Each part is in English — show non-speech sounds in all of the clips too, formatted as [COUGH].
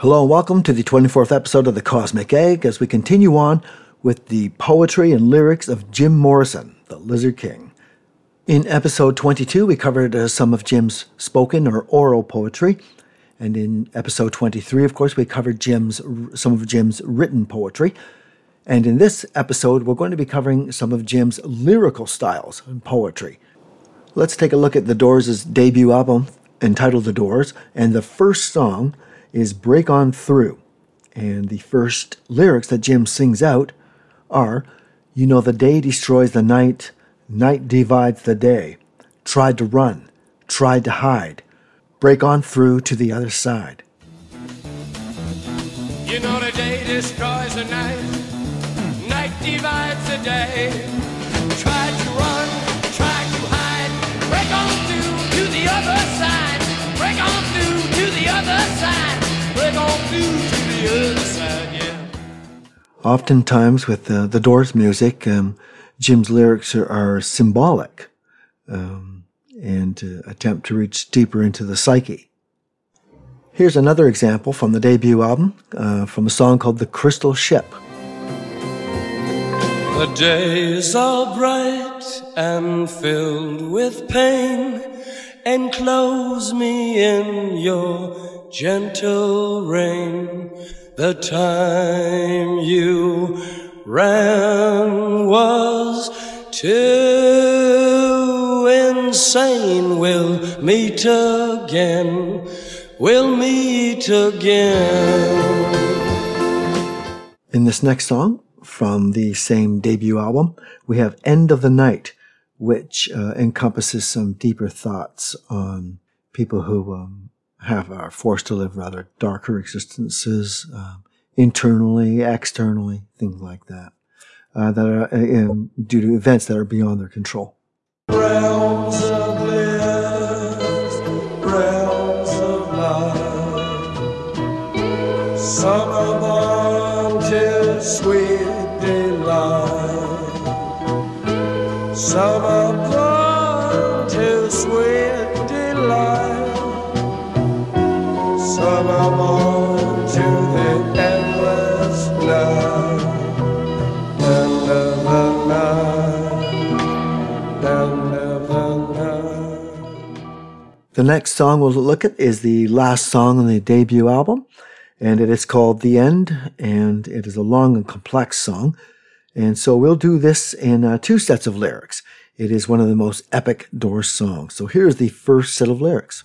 Hello and welcome to the 24th episode of The Cosmic Egg as we continue on with the poetry and lyrics of Jim Morrison, the Lizard King. In episode 22, we covered uh, some of Jim's spoken or oral poetry. And in episode 23, of course, we covered Jim's some of Jim's written poetry. And in this episode, we're going to be covering some of Jim's lyrical styles in poetry. Let's take a look at The Doors' debut album entitled The Doors. And the first song is Break On Through. And the first lyrics that Jim sings out are You know, the day destroys the night, night divides the day. Tried to run, tried to hide, break on through to the other side. You know, the day destroys the night, night divides the day. Tried to run, tried to hide, break on through to the other side, Oftentimes, with uh, the Doors music, um, Jim's lyrics are, are symbolic um, and uh, attempt to reach deeper into the psyche. Here's another example from the debut album uh, from a song called The Crystal Ship. The days are bright and filled with pain. Enclose me in your gentle rain. The time you ran was too insane. We'll meet again. We'll meet again. In this next song, from the same debut album, we have End of the Night, which uh, encompasses some deeper thoughts on people who um, have are forced to live rather darker existences um, internally, externally, things like that, uh, that are uh, due to events that are beyond their control. Realms of bliss, realms of sweet delight. The next song we'll look at is the last song on the debut album, and it is called The End, and it is a long and complex song. And so we'll do this in uh, two sets of lyrics. It is one of the most epic Doors songs. So here's the first set of lyrics.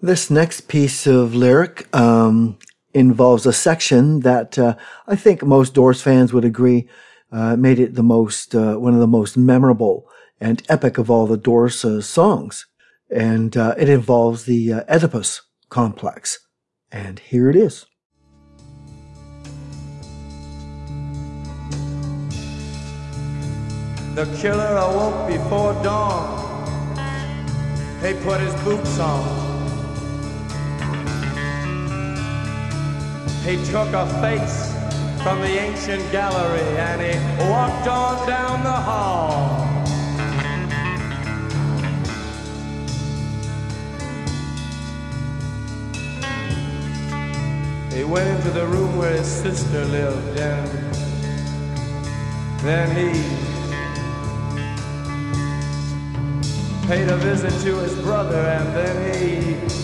This next piece of lyric um, involves a section that uh, I think most Doors fans would agree uh, made it the most uh, one of the most memorable and epic of all the Doors uh, songs, and uh, it involves the uh, Oedipus complex. And here it is. The killer awoke before dawn. He put his boots on. He took a face from the ancient gallery and he walked on down the hall. He went into the room where his sister lived and then he paid a visit to his brother and then he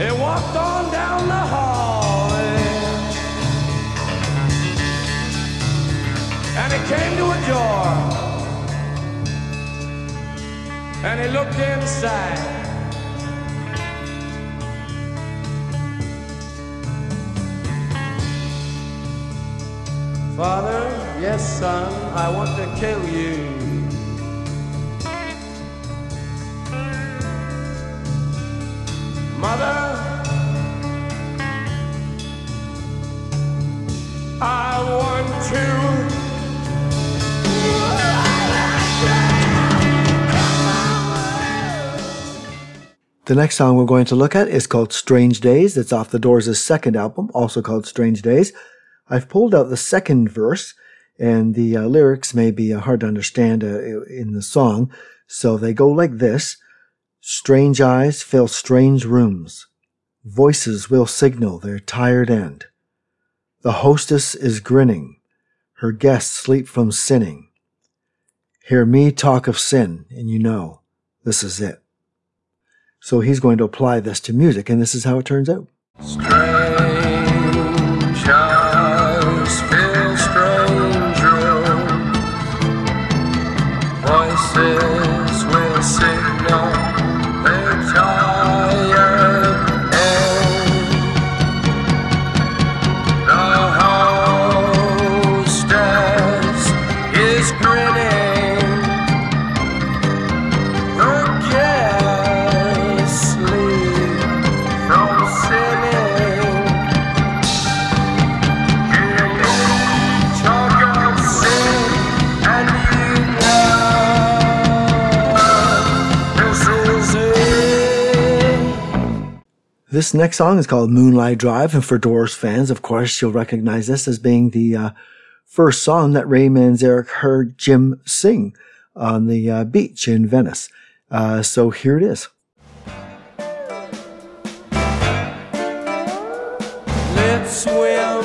and walked on down the hall. And he came to a door and he looked inside. Father, yes, son, I want to kill you. Mother, The next song we're going to look at is called Strange Days. It's off the Doors' second album, also called Strange Days. I've pulled out the second verse, and the uh, lyrics may be uh, hard to understand uh, in the song. So they go like this Strange eyes fill strange rooms. Voices will signal their tired end. The hostess is grinning. Her guests sleep from sinning. Hear me talk of sin, and you know this is it. So he's going to apply this to music, and this is how it turns out. Strange This next song is called Moonlight Drive, and for Doors fans, of course, you'll recognize this as being the uh, first song that Ray Manzarek heard Jim sing on the uh, beach in Venice. Uh, so here it is. Let's swim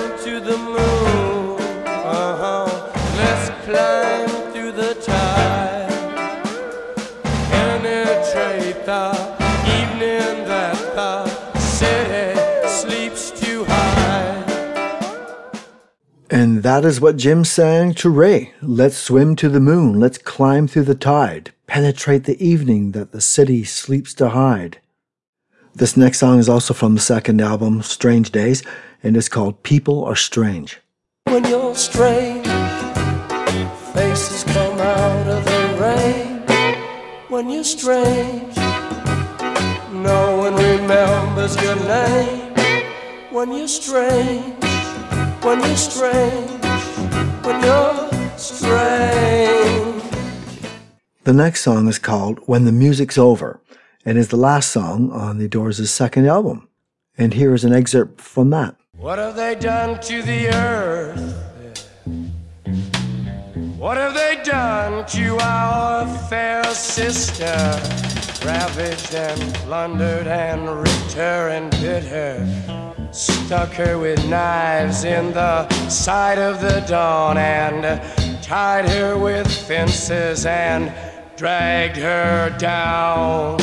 And that is what Jim sang to Ray. Let's swim to the moon. Let's climb through the tide. Penetrate the evening that the city sleeps to hide. This next song is also from the second album, Strange Days, and it's called People Are Strange. When you're strange, faces come out of the rain. When you're strange, no one remembers your name. When you're strange, when you're strange, when you're strange. The next song is called When the Music's Over and is the last song on the Doors' second album. And here is an excerpt from that. What have they done to the earth? What have they done to our fair sister? Ravaged and plundered and ripped her and bit her. Stuck her with knives in the side of the dawn and tied her with fences and dragged her down.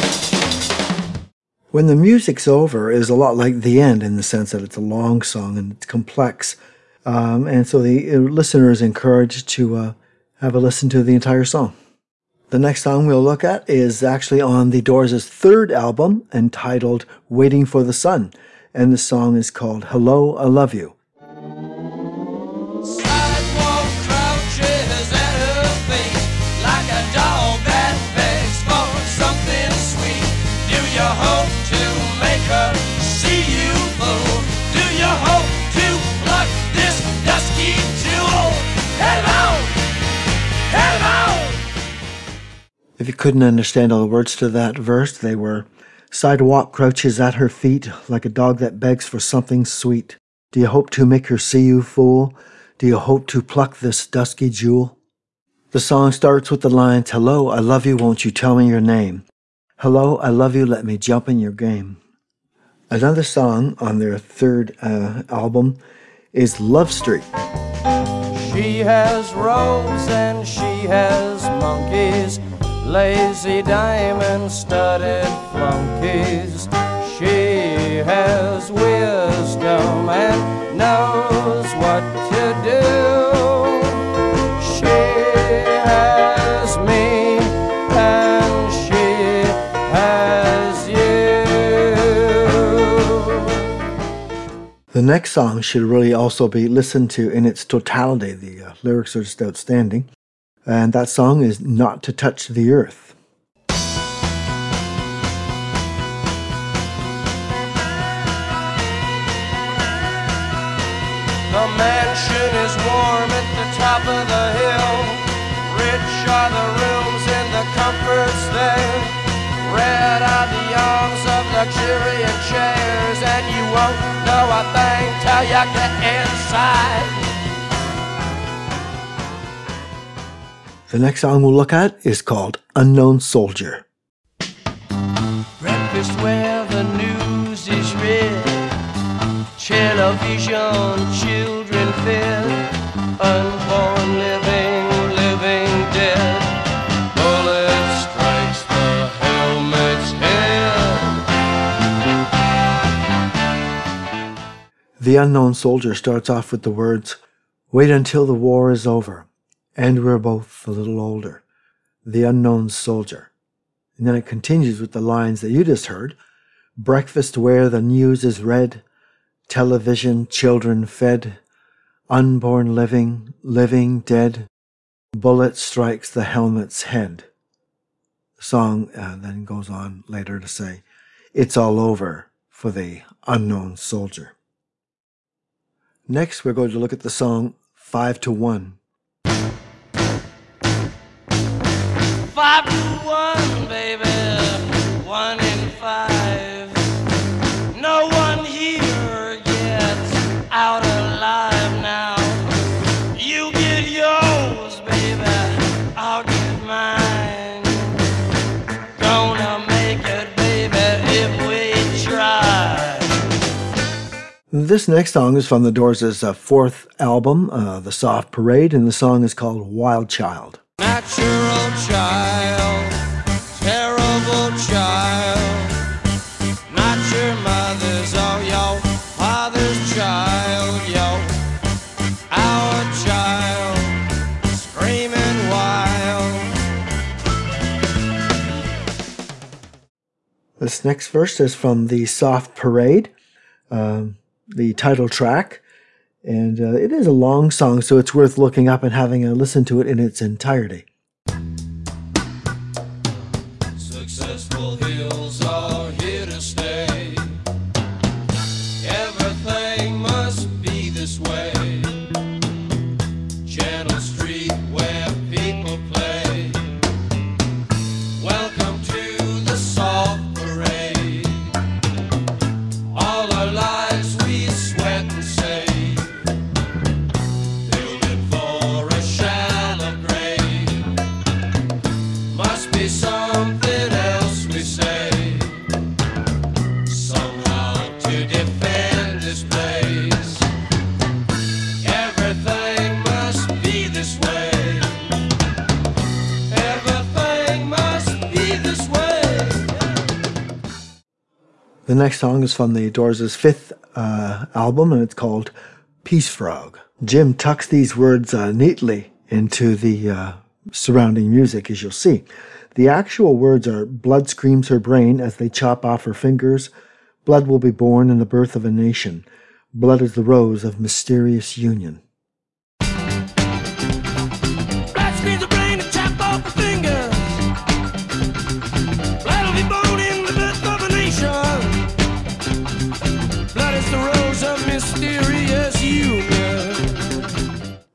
When the music's over is a lot like the end in the sense that it's a long song and it's complex. Um, and so the uh, listener is encouraged to uh, have a listen to the entire song. The next song we'll look at is actually on the Doors' third album entitled Waiting for the Sun. And the song is called Hello, I Love You. Sidewalk crouches at her feet like a dog that begs for something sweet. Do you hope to make her see you, fool? Do you hope to pluck this dusky jewel? Hello! Hello! If you couldn't understand all the words to that verse, they were Sidewalk crouches at her feet like a dog that begs for something sweet. Do you hope to make her see you, fool? Do you hope to pluck this dusky jewel? The song starts with the lines Hello, I love you, won't you tell me your name? Hello, I love you, let me jump in your game. Another song on their third uh, album is Love Street. She has rose and she has monkeys, lazy diamond studded flunkies. She has wisdom and knows what to do. She has me and she has you. The next song should really also be listened to in its totality. The uh, lyrics are just outstanding. And that song is Not to Touch the Earth. The mansion is warm at the top of the hill. Rich are the rooms and the comforts there. Red are the arms of chairs, and you won't know a thing till you get inside. The next song we'll look at is called Unknown Soldier. Breakfast where the news is read. Television, children fed. Unborn living, living dead. Bullet strikes the helmet's head. The Unknown Soldier starts off with the words, Wait until the war is over, and we're both a little older. The Unknown Soldier. And then it continues with the lines that you just heard Breakfast where the news is read, television, children fed, unborn living, living dead, bullet strikes the helmet's head. The song uh, then goes on later to say, It's all over for the unknown soldier. Next, we're going to look at the song Five to One. Five to one, baby. One in five. No one here gets out alive now. You get yours, baby. I'll get mine. Gonna make it, baby, if we try. This next song is from the Doors' uh, fourth album, uh, The Soft Parade, and the song is called Wild Child. Natural child, terrible child. Not your mother's or your father's child, yo. Our child, screaming wild. This next verse is from The Soft Parade, um, the title track. And uh, it is a long song, so it's worth looking up and having a listen to it in its entirety. Next song is from the Doors' fifth uh, album, and it's called Peace Frog. Jim tucks these words uh, neatly into the uh, surrounding music, as you'll see. The actual words are Blood screams her brain as they chop off her fingers. Blood will be born in the birth of a nation. Blood is the rose of mysterious union.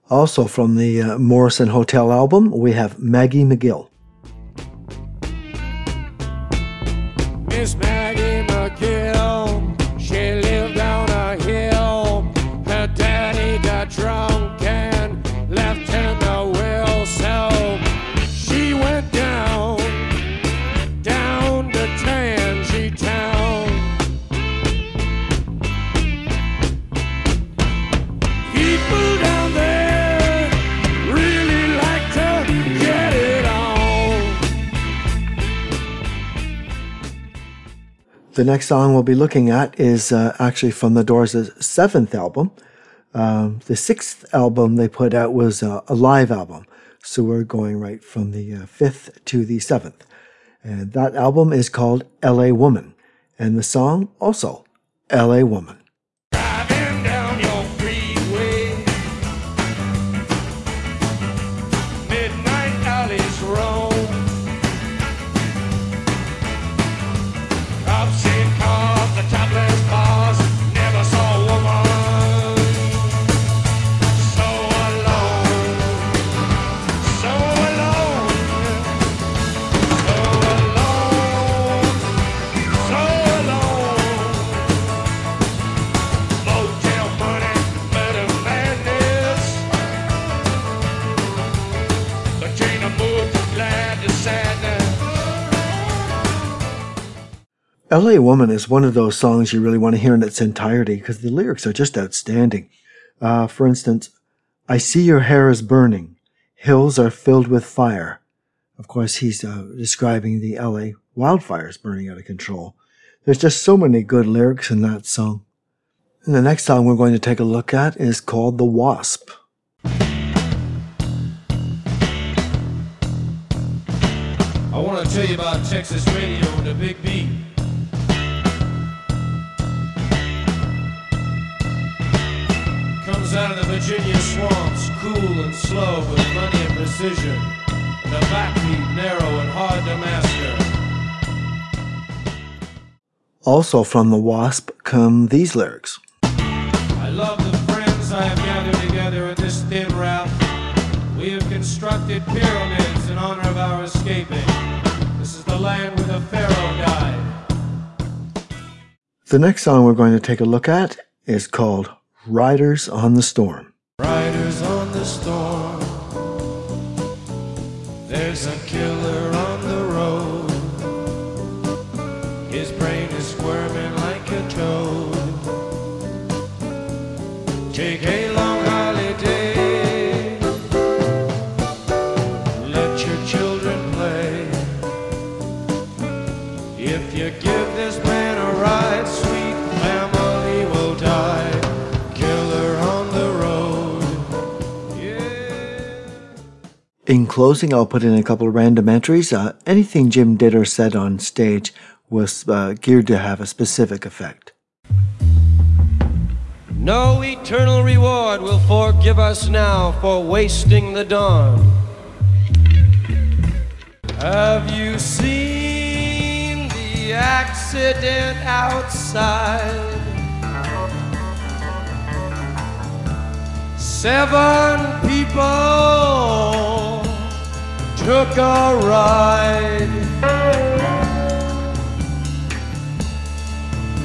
Also from the uh, Morrison Hotel album, we have Maggie M'Gill. The next song we'll be looking at is uh, actually from the Doors' seventh album. Um, the sixth album they put out was uh, a live album. So we're going right from the uh, fifth to the seventh. And that album is called LA Woman. And the song also, LA Woman. LA Woman is one of those songs you really want to hear in its entirety because the lyrics are just outstanding. Uh, for instance, I see your hair is burning. Hills are filled with fire. Of course, he's uh, describing the LA wildfires burning out of control. There's just so many good lyrics in that song. And the next song we're going to take a look at is called The Wasp. I want to tell you about Texas radio and the big beat. Of the Virginia swamps, cool and slow with money and precision. And the backbeat narrow and hard to master. Also from The Wasp come these lyrics. I love the friends I have gathered together in this thin raft. We have constructed pyramids in honor of our escaping. This is the land where the Pharaoh died. The next song we're going to take a look at is called Riders on the Storm. Riders on the storm. There's a killer on In closing, I'll put in a couple of random entries. Uh, anything Jim did or said on stage was uh, geared to have a specific effect. No eternal reward will forgive us now for wasting the dawn. Have you seen the accident outside? Seven people took a ride.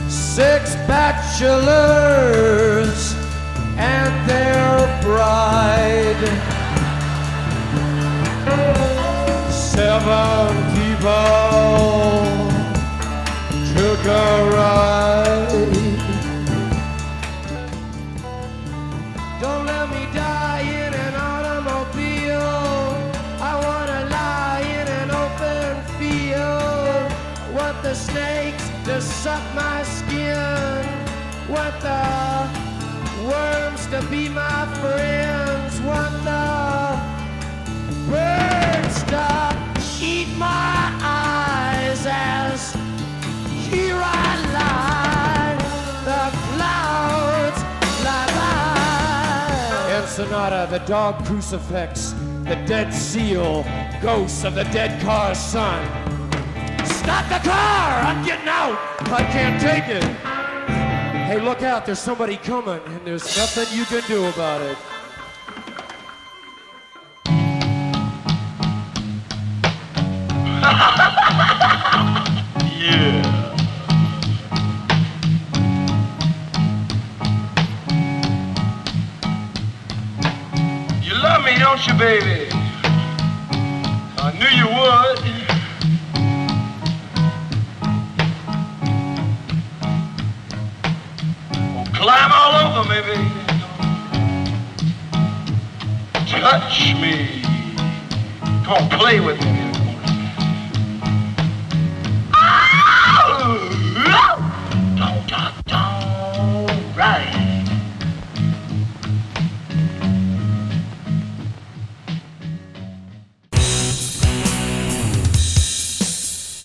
Six bachelors and their bride. Seven people took a The worms to be my friends. Birds to eat my eyes as here I lie. The clouds fly by. Ensenada, the dog crucifix, the dead seal, ghosts of the dead car's son. Stop the car! I'm getting out! I can't take it! Hey, look out, there's somebody coming, and there's nothing you can do about it. [LAUGHS] Yeah. You love me, don't you, baby? I knew you would. All over me, baby. Touch me. Come on, play with me.